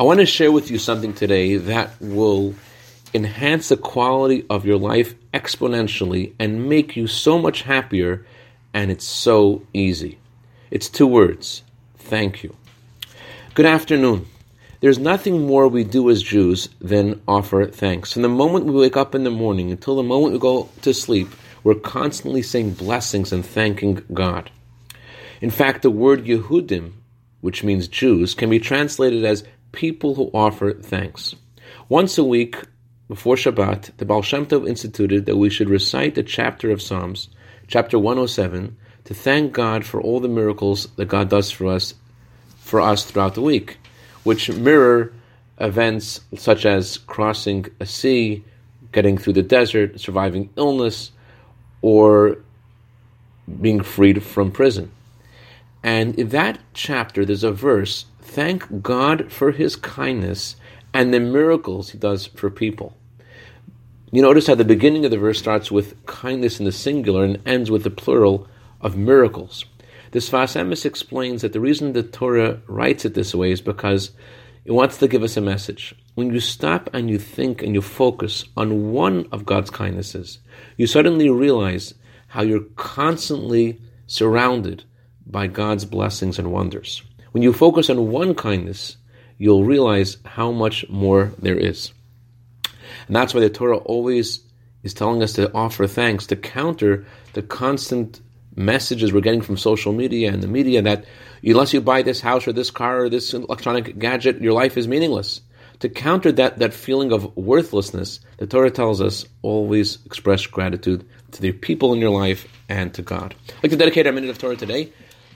I want to share with you something today that will enhance the quality of your life exponentially and make you so much happier, and it's so easy. It's two words thank you. Good afternoon. There's nothing more we do as Jews than offer thanks. From the moment we wake up in the morning until the moment we go to sleep, we're constantly saying blessings and thanking God. In fact, the word Yehudim, which means Jews, can be translated as people who offer thanks. Once a week, before Shabbat, the Baal Shem Tov instituted that we should recite a chapter of Psalms, chapter 107, to thank God for all the miracles that God does for us, for us throughout the week, which mirror events such as crossing a sea, getting through the desert, surviving illness, or being freed from prison. And in that chapter, there's a verse thank God for his kindness and the miracles he does for people. You notice how the beginning of the verse starts with kindness in the singular and ends with the plural of miracles. The Sfas Emes explains that the reason the Torah writes it this way is because it wants to give us a message. When you stop and you think and you focus on one of God's kindnesses, you suddenly realize how you're constantly surrounded by God's blessings and wonders. When you focus on one kindness, you'll realize how much more there is. And that's why the Torah always is telling us to offer thanks to counter the constant messages we're getting from social media and the media that unless you buy this house or this car or this electronic gadget, your life is meaningless. To counter that, that feeling of worthlessness, the Torah tells us always express gratitude to the people in your life and to God. I'd like to dedicate our minute of Torah today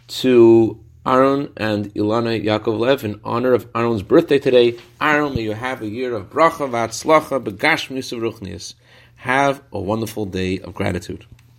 to Aaron and Ilana Yaakov Lev in honor of Aaron's birthday today. Aaron, may you have a year of bracha, vatzlacha, begashmis, Have a wonderful day of gratitude.